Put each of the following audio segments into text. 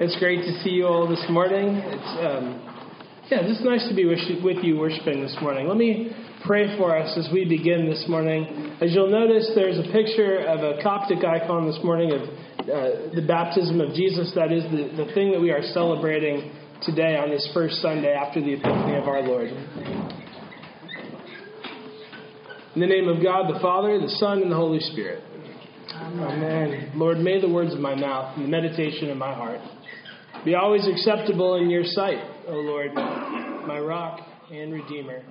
It's great to see you all this morning. It's um, yeah, just nice to be with you worshiping this morning. Let me pray for us as we begin this morning. As you'll notice, there's a picture of a Coptic icon this morning of uh, the baptism of Jesus. That is the, the thing that we are celebrating today on this first Sunday after the Epiphany of our Lord. In the name of God, the Father, the Son, and the Holy Spirit. Amen. Lord, may the words of my mouth and the meditation of my heart be always acceptable in your sight, O Lord, my rock and redeemer.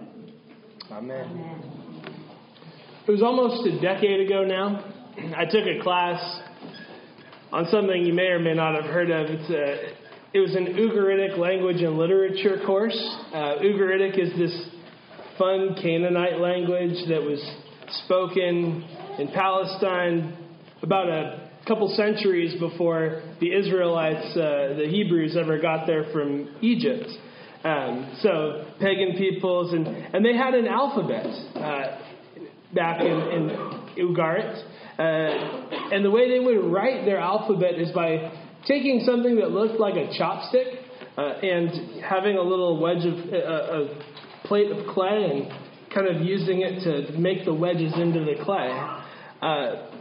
Amen. It was almost a decade ago now. I took a class on something you may or may not have heard of. It's a, it was an Ugaritic language and literature course. Uh, Ugaritic is this fun Canaanite language that was spoken in Palestine about a couple centuries before the Israelites, uh, the Hebrews, ever got there from Egypt. Um, so pagan peoples, and, and they had an alphabet uh, back in, in Ugarit. Uh, and the way they would write their alphabet is by taking something that looked like a chopstick uh, and having a little wedge of uh, a plate of clay and kind of using it to make the wedges into the clay. Uh,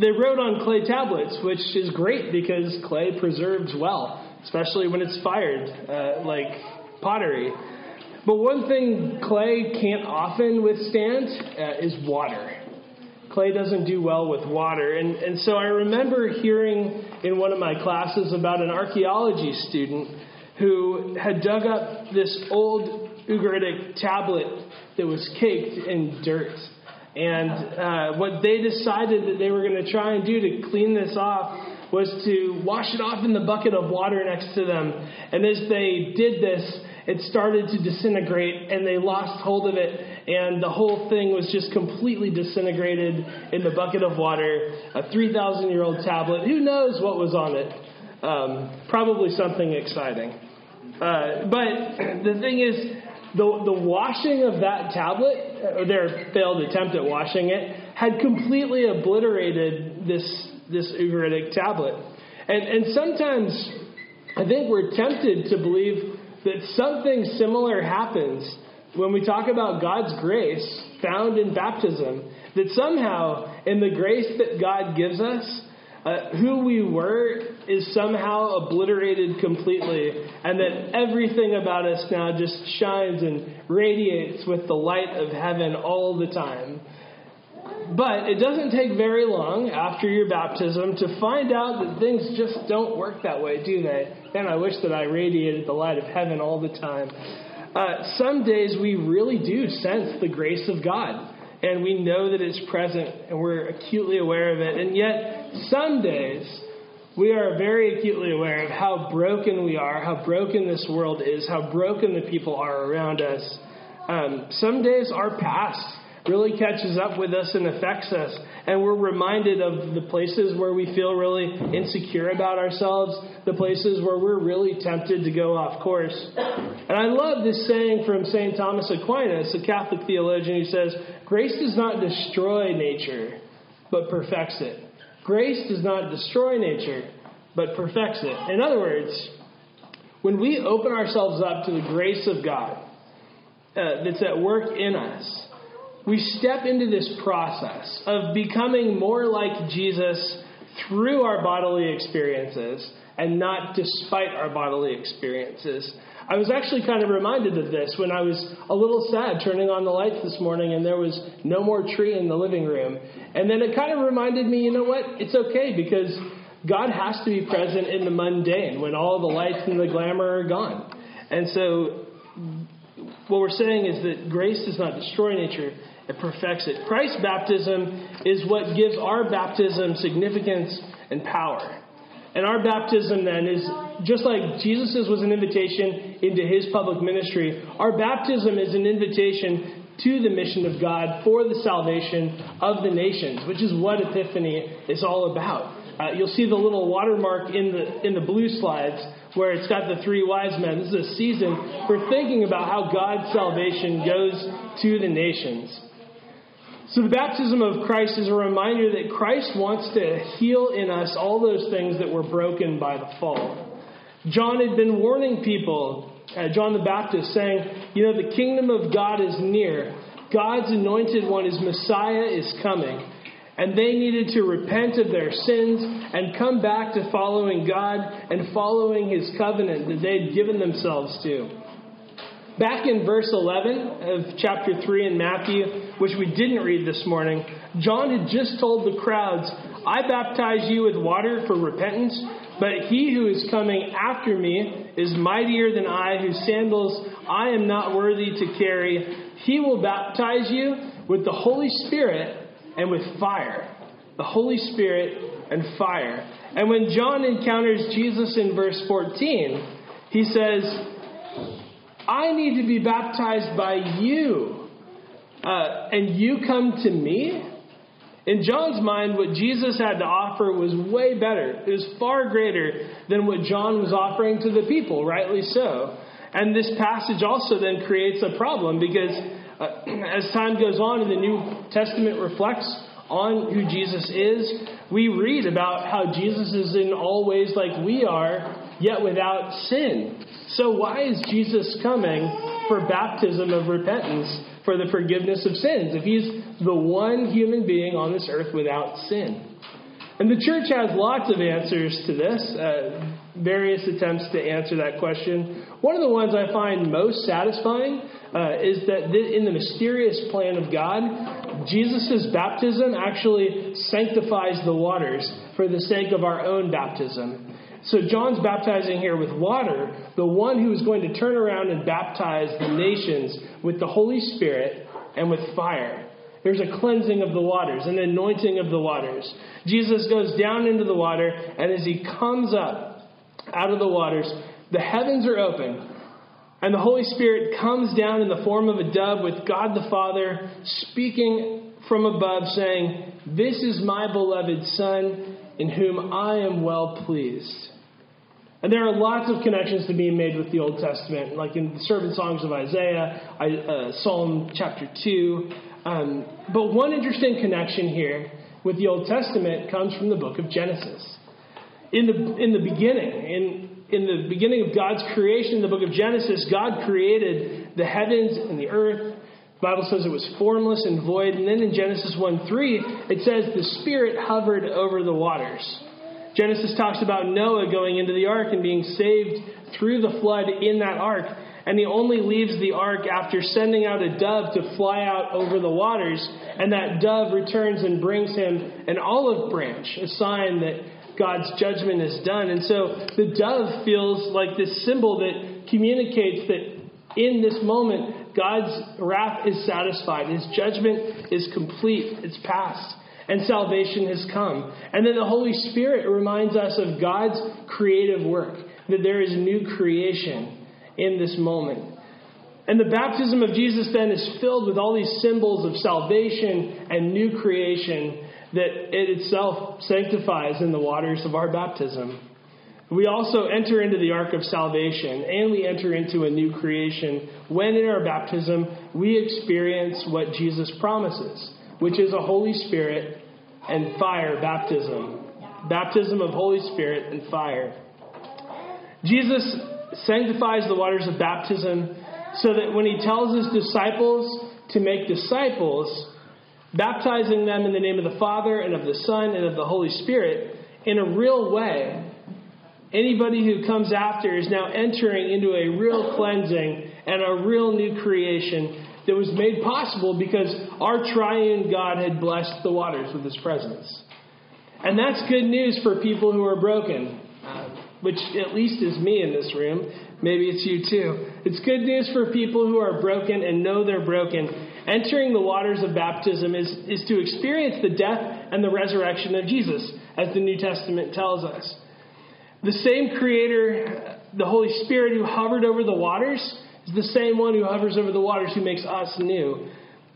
they wrote on clay tablets, which is great because clay preserves well, especially when it's fired, uh, like pottery. But one thing clay can't often withstand uh, is water. Clay doesn't do well with water. And, and so I remember hearing in one of my classes about an archaeology student who had dug up this old Ugaritic tablet that was caked in dirt. And uh, what they decided that they were going to try and do to clean this off was to wash it off in the bucket of water next to them. And as they did this, it started to disintegrate and they lost hold of it. And the whole thing was just completely disintegrated in the bucket of water. A 3,000 year old tablet. Who knows what was on it? Um, probably something exciting. Uh, but the thing is, the, the washing of that tablet, uh, or their failed attempt at washing it, had completely obliterated this, this Ugaritic tablet. And, and sometimes I think we're tempted to believe that something similar happens when we talk about God's grace found in baptism. That somehow, in the grace that God gives us, uh, who we were is somehow obliterated completely, and that everything about us now just shines and radiates with the light of heaven all the time. But it doesn't take very long after your baptism to find out that things just don't work that way, do they? And I wish that I radiated the light of heaven all the time. Uh, some days we really do sense the grace of God and we know that it's present and we're acutely aware of it. And yet, some days, we are very acutely aware of how broken we are, how broken this world is, how broken the people are around us. Um, some days, our past really catches up with us and affects us. And we're reminded of the places where we feel really insecure about ourselves, the places where we're really tempted to go off course. And I love this saying from St. Thomas Aquinas, a Catholic theologian, who says, Grace does not destroy nature, but perfects it. Grace does not destroy nature, but perfects it. In other words, when we open ourselves up to the grace of God uh, that's at work in us, we step into this process of becoming more like Jesus through our bodily experiences and not despite our bodily experiences. I was actually kind of reminded of this when I was a little sad turning on the lights this morning and there was no more tree in the living room. And then it kind of reminded me, you know what? It's okay because God has to be present in the mundane when all the lights and the glamour are gone. And so what we're saying is that grace does not destroy nature, it perfects it. Christ's baptism is what gives our baptism significance and power. And our baptism then is just like Jesus' was an invitation into his public ministry, our baptism is an invitation to the mission of God for the salvation of the nations, which is what Epiphany is all about. Uh, you'll see the little watermark in the in the blue slides where it's got the three wise men. This is a season for thinking about how God's salvation goes to the nations. So, the baptism of Christ is a reminder that Christ wants to heal in us all those things that were broken by the fall. John had been warning people, uh, John the Baptist, saying, You know, the kingdom of God is near. God's anointed one, his Messiah, is coming. And they needed to repent of their sins and come back to following God and following his covenant that they had given themselves to. Back in verse 11 of chapter 3 in Matthew, which we didn't read this morning, John had just told the crowds, I baptize you with water for repentance, but he who is coming after me is mightier than I, whose sandals I am not worthy to carry. He will baptize you with the Holy Spirit and with fire. The Holy Spirit and fire. And when John encounters Jesus in verse 14, he says, I need to be baptized by you, uh, and you come to me? In John's mind, what Jesus had to offer was way better. It was far greater than what John was offering to the people, rightly so. And this passage also then creates a problem because uh, as time goes on and the New Testament reflects on who Jesus is, we read about how Jesus is in all ways like we are, yet without sin. So, why is Jesus coming for baptism of repentance for the forgiveness of sins if he's the one human being on this earth without sin? And the church has lots of answers to this, uh, various attempts to answer that question. One of the ones I find most satisfying uh, is that in the mysterious plan of God, Jesus' baptism actually sanctifies the waters for the sake of our own baptism. So John's baptizing here with water, the one who is going to turn around and baptize the nations with the Holy Spirit and with fire. There's a cleansing of the waters, an anointing of the waters. Jesus goes down into the water, and as he comes up out of the waters, the heavens are open, and the Holy Spirit comes down in the form of a dove with God the Father speaking from above, saying, This is my beloved Son, in whom I am well pleased. And there are lots of connections to be made with the Old Testament, like in the servant songs of Isaiah, uh, Psalm chapter 2. Um, but one interesting connection here with the Old Testament comes from the book of Genesis. In the, in the beginning, in, in the beginning of God's creation, in the book of Genesis, God created the heavens and the earth. The Bible says it was formless and void. And then in Genesis 1 3, it says the Spirit hovered over the waters. Genesis talks about Noah going into the ark and being saved through the flood in that ark. And he only leaves the ark after sending out a dove to fly out over the waters. And that dove returns and brings him an olive branch, a sign that God's judgment is done. And so the dove feels like this symbol that communicates that in this moment, God's wrath is satisfied. His judgment is complete. It's past and salvation has come. And then the Holy Spirit reminds us of God's creative work, that there is new creation in this moment. And the baptism of Jesus then is filled with all these symbols of salvation and new creation that it itself sanctifies in the waters of our baptism. We also enter into the ark of salvation and we enter into a new creation when in our baptism we experience what Jesus promises which is a Holy Spirit and fire baptism. Baptism of Holy Spirit and fire. Jesus sanctifies the waters of baptism so that when he tells his disciples to make disciples, baptizing them in the name of the Father and of the Son and of the Holy Spirit, in a real way, anybody who comes after is now entering into a real cleansing and a real new creation that was made possible because our triune God had blessed the waters with his presence. And that's good news for people who are broken, uh, which at least is me in this room. Maybe it's you too. It's good news for people who are broken and know they're broken. Entering the waters of baptism is, is to experience the death and the resurrection of Jesus, as the New Testament tells us. The same Creator, the Holy Spirit who hovered over the waters, the same one who hovers over the waters who makes us new.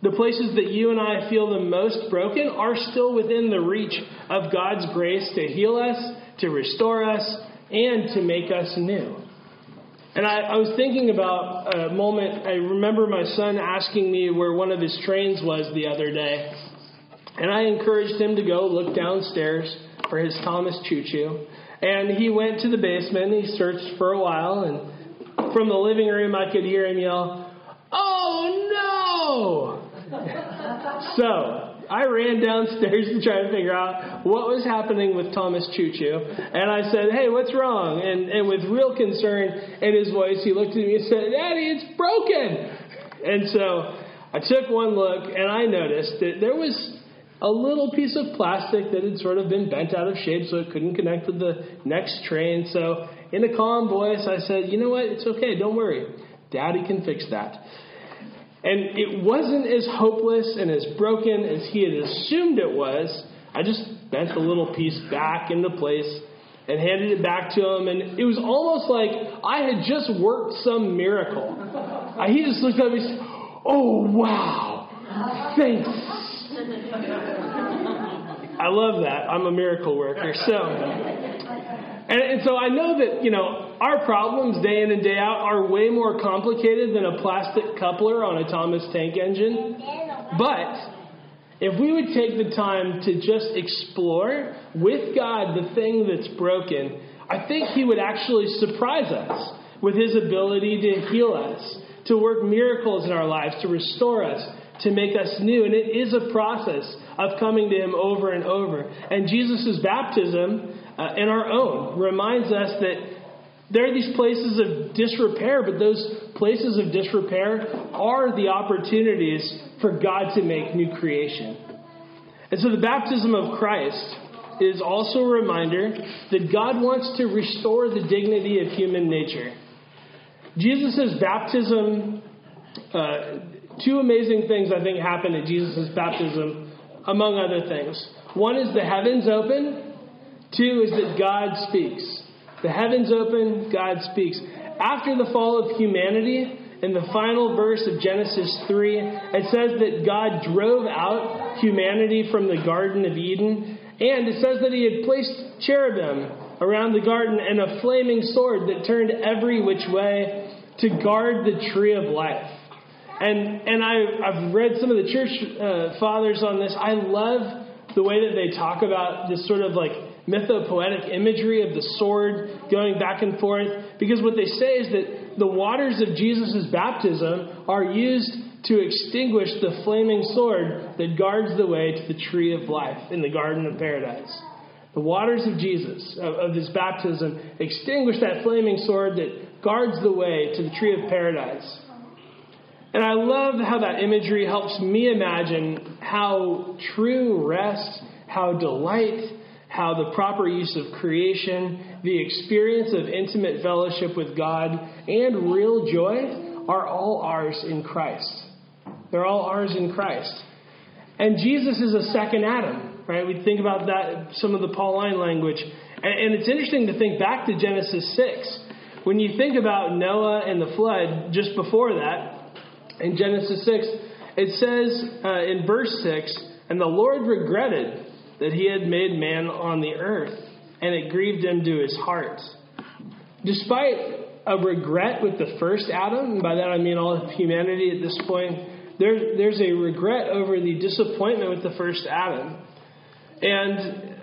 The places that you and I feel the most broken are still within the reach of God's grace to heal us, to restore us, and to make us new. And I, I, was thinking about a moment. I remember my son asking me where one of his trains was the other day. And I encouraged him to go look downstairs for his Thomas Choo Choo. And he went to the basement. He searched for a while. And from the living room, I could hear him yell, Oh no! so I ran downstairs to try to figure out what was happening with Thomas Choo Choo. And I said, Hey, what's wrong? And, and with real concern in his voice, he looked at me and said, Daddy, it's broken. And so I took one look and I noticed that there was a little piece of plastic that had sort of been bent out of shape so it couldn't connect with the next train. So, in a calm voice, I said, You know what? It's okay. Don't worry. Daddy can fix that. And it wasn't as hopeless and as broken as he had assumed it was. I just bent the little piece back into place and handed it back to him. And it was almost like I had just worked some miracle. He just looked at me and said, Oh, wow. Thanks. I love that. I'm a miracle worker. So, and, and so I know that, you know, our problems day in and day out are way more complicated than a plastic coupler on a Thomas tank engine. But if we would take the time to just explore with God the thing that's broken, I think He would actually surprise us with His ability to heal us, to work miracles in our lives, to restore us, to make us new. And it is a process of coming to Him over and over. And Jesus' baptism uh, and our own reminds us that there are these places of disrepair, but those places of disrepair are the opportunities for God to make new creation. And so the baptism of Christ is also a reminder that God wants to restore the dignity of human nature. Jesus' baptism, uh, two amazing things I think happen at Jesus' baptism, among other things. One is the heavens open, Two is that God speaks. The heavens open, God speaks. After the fall of humanity, in the final verse of Genesis 3, it says that God drove out humanity from the Garden of Eden. And it says that he had placed cherubim around the garden and a flaming sword that turned every which way to guard the tree of life. And, and I, I've read some of the church uh, fathers on this. I love the way that they talk about this sort of like mythopoetic imagery of the sword going back and forth. Because what they say is that the waters of Jesus' baptism are used to extinguish the flaming sword that guards the way to the tree of life in the Garden of Paradise. The waters of Jesus, of, of his baptism, extinguish that flaming sword that guards the way to the tree of paradise. And I love how that imagery helps me imagine how true rest, how delight, how the proper use of creation, the experience of intimate fellowship with God, and real joy are all ours in Christ. They're all ours in Christ. And Jesus is a second Adam, right? We think about that, some of the Pauline language. And, it's interesting to think back to Genesis 6. When you think about Noah and the flood, just before that, in Genesis 6, it says uh, in verse 6, And the Lord regretted that he had made man on the earth, and it grieved him to his heart. Despite a regret with the first Adam, and by that I mean all of humanity at this point, there, there's a regret over the disappointment with the first Adam. And,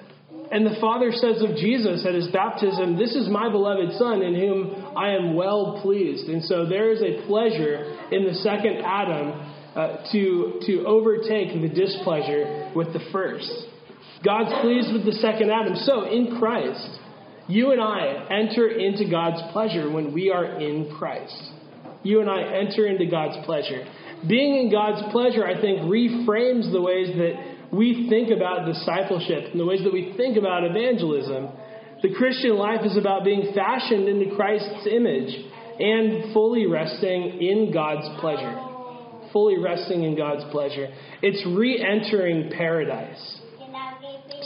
and the Father says of Jesus at his baptism, This is my beloved Son in whom I am well pleased. And so there is a pleasure in the second Adam uh, to, to overtake the displeasure with the first. God's pleased with the second Adam. So, in Christ, you and I enter into God's pleasure when we are in Christ. You and I enter into God's pleasure. Being in God's pleasure, I think, reframes the ways that we think about discipleship and the ways that we think about evangelism. The Christian life is about being fashioned into Christ's image and fully resting in God's pleasure. Fully resting in God's pleasure. It's re entering paradise.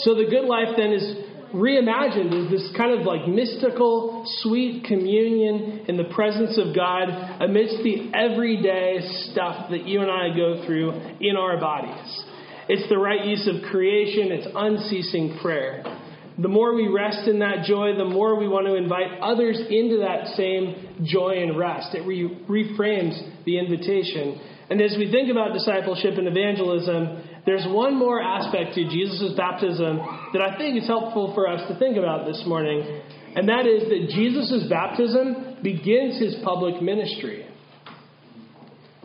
So the good life then is reimagined as this kind of like mystical, sweet communion in the presence of God amidst the everyday stuff that you and I go through in our bodies. It's the right use of creation, it's unceasing prayer. The more we rest in that joy, the more we want to invite others into that same joy and rest. It re- reframes the invitation. And as we think about discipleship and evangelism, there's one more aspect to Jesus' baptism that I think is helpful for us to think about this morning, and that is that Jesus' baptism begins his public ministry.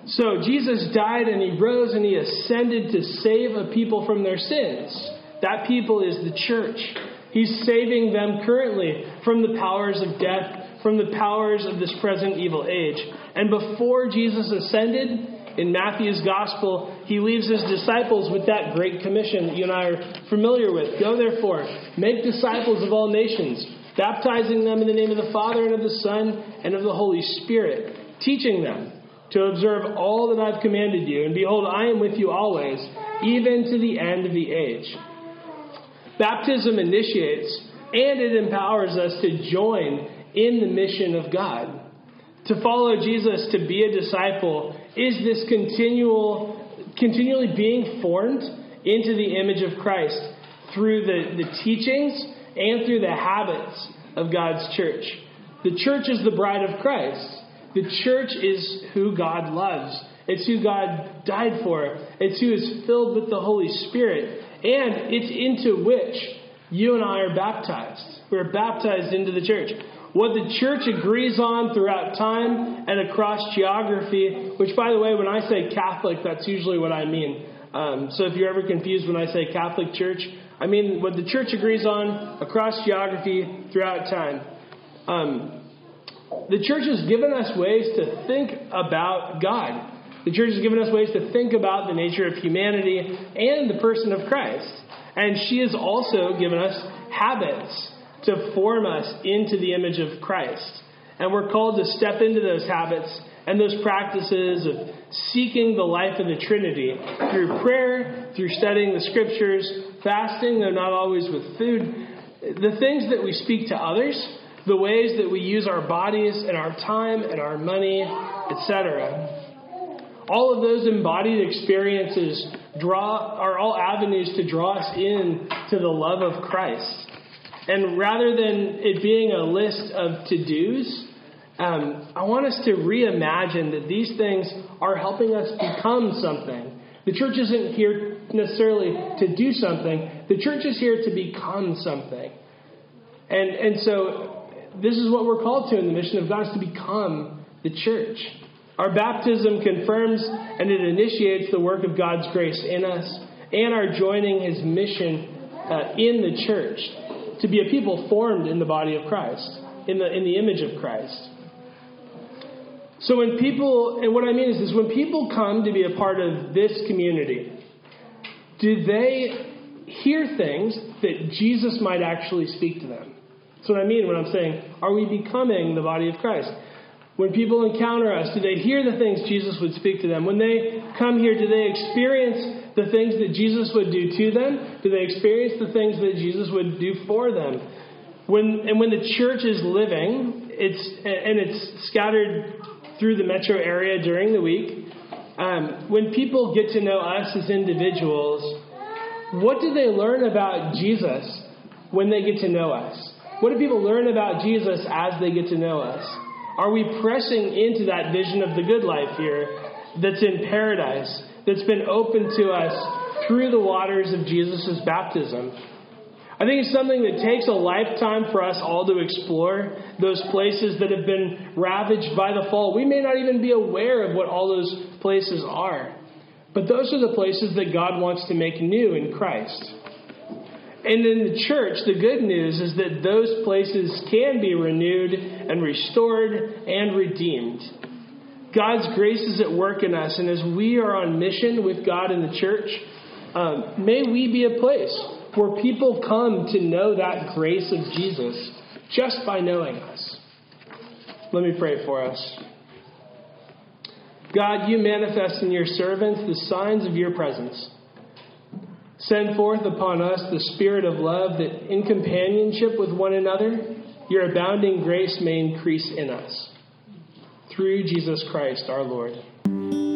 So Jesus died and he rose and he ascended to save a people from their sins. That people is the church. He's saving them currently from the powers of death, from the powers of this present evil age. And before Jesus ascended, in Matthew's gospel, he leaves his disciples with that great commission that you and I are familiar with. Go therefore, make disciples of all nations, baptizing them in the name of the Father and of the Son and of the Holy Spirit, teaching them to observe all that I've commanded you. And behold, I am with you always, even to the end of the age. Baptism initiates and it empowers us to join in the mission of God. To follow Jesus, to be a disciple, is this continual, continually being formed into the image of Christ through the, the teachings and through the habits of God's church. The church is the bride of Christ. The church is who God loves. It's who God died for. It's who is filled with the Holy Spirit. And it's into which you and I are baptized. We're baptized into the church what the church agrees on throughout time and across geography, which, by the way, when I say Catholic, that's usually what I mean. Um, so if you're ever confused when I say Catholic Church, I mean what the church agrees on across geography throughout time. Um, the church has given us ways to think about God. The church has given us ways to think about the nature of humanity and the person of Christ. And she has also given us habits to form us into the image of Christ. And we're called to step into those habits and those practices of seeking the life of the Trinity through prayer, through studying the scriptures, fasting, though not always with food, the things that we speak to others, the ways that we use our bodies and our time and our money, etc. All of those embodied experiences draw are all avenues to draw us in to the love of Christ. And rather than it being a list of to dos, um, I want us to reimagine that these things are helping us become something. The church isn't here necessarily to do something, the church is here to become something. And, and so, this is what we're called to in the mission of God is to become the church. Our baptism confirms and it initiates the work of God's grace in us and our joining his mission uh, in the church to be a people formed in the body of Christ, in the, in the image of Christ. So when people, and what I mean is this, when people come to be a part of this community, do they hear things that Jesus might actually speak to them? That's what I mean when I'm saying, are we becoming the body of Christ? When people encounter us, do they hear the things Jesus would speak to them? When they come here, do they experience the things that Jesus would do to them? Do they experience the things that Jesus would do for them? When, and when the church is living, it's, and it's scattered through the metro area during the week, um, when people get to know us as individuals, what do they learn about Jesus when they get to know us? What do people learn about Jesus as they get to know us? Are we pressing into that vision of the good life here that's in paradise, that's been opened to us through the waters of Jesus' baptism? I think it's something that takes a lifetime for us all to explore those places that have been ravaged by the fall. We may not even be aware of what all those places are. But those are the places that God wants to make new in Christ. And in the church, the good news is that those places can be renewed and restored and redeemed. God's grace is at work in us, and as we are on mission with God in the church, um, may we be a place where people come to know that grace of Jesus just by knowing us. Let me pray for us. God, you manifest in your servants the signs of your presence Send forth upon us the spirit of love that in companionship with one another, your abounding grace may increase in us through Jesus Christ our Lord.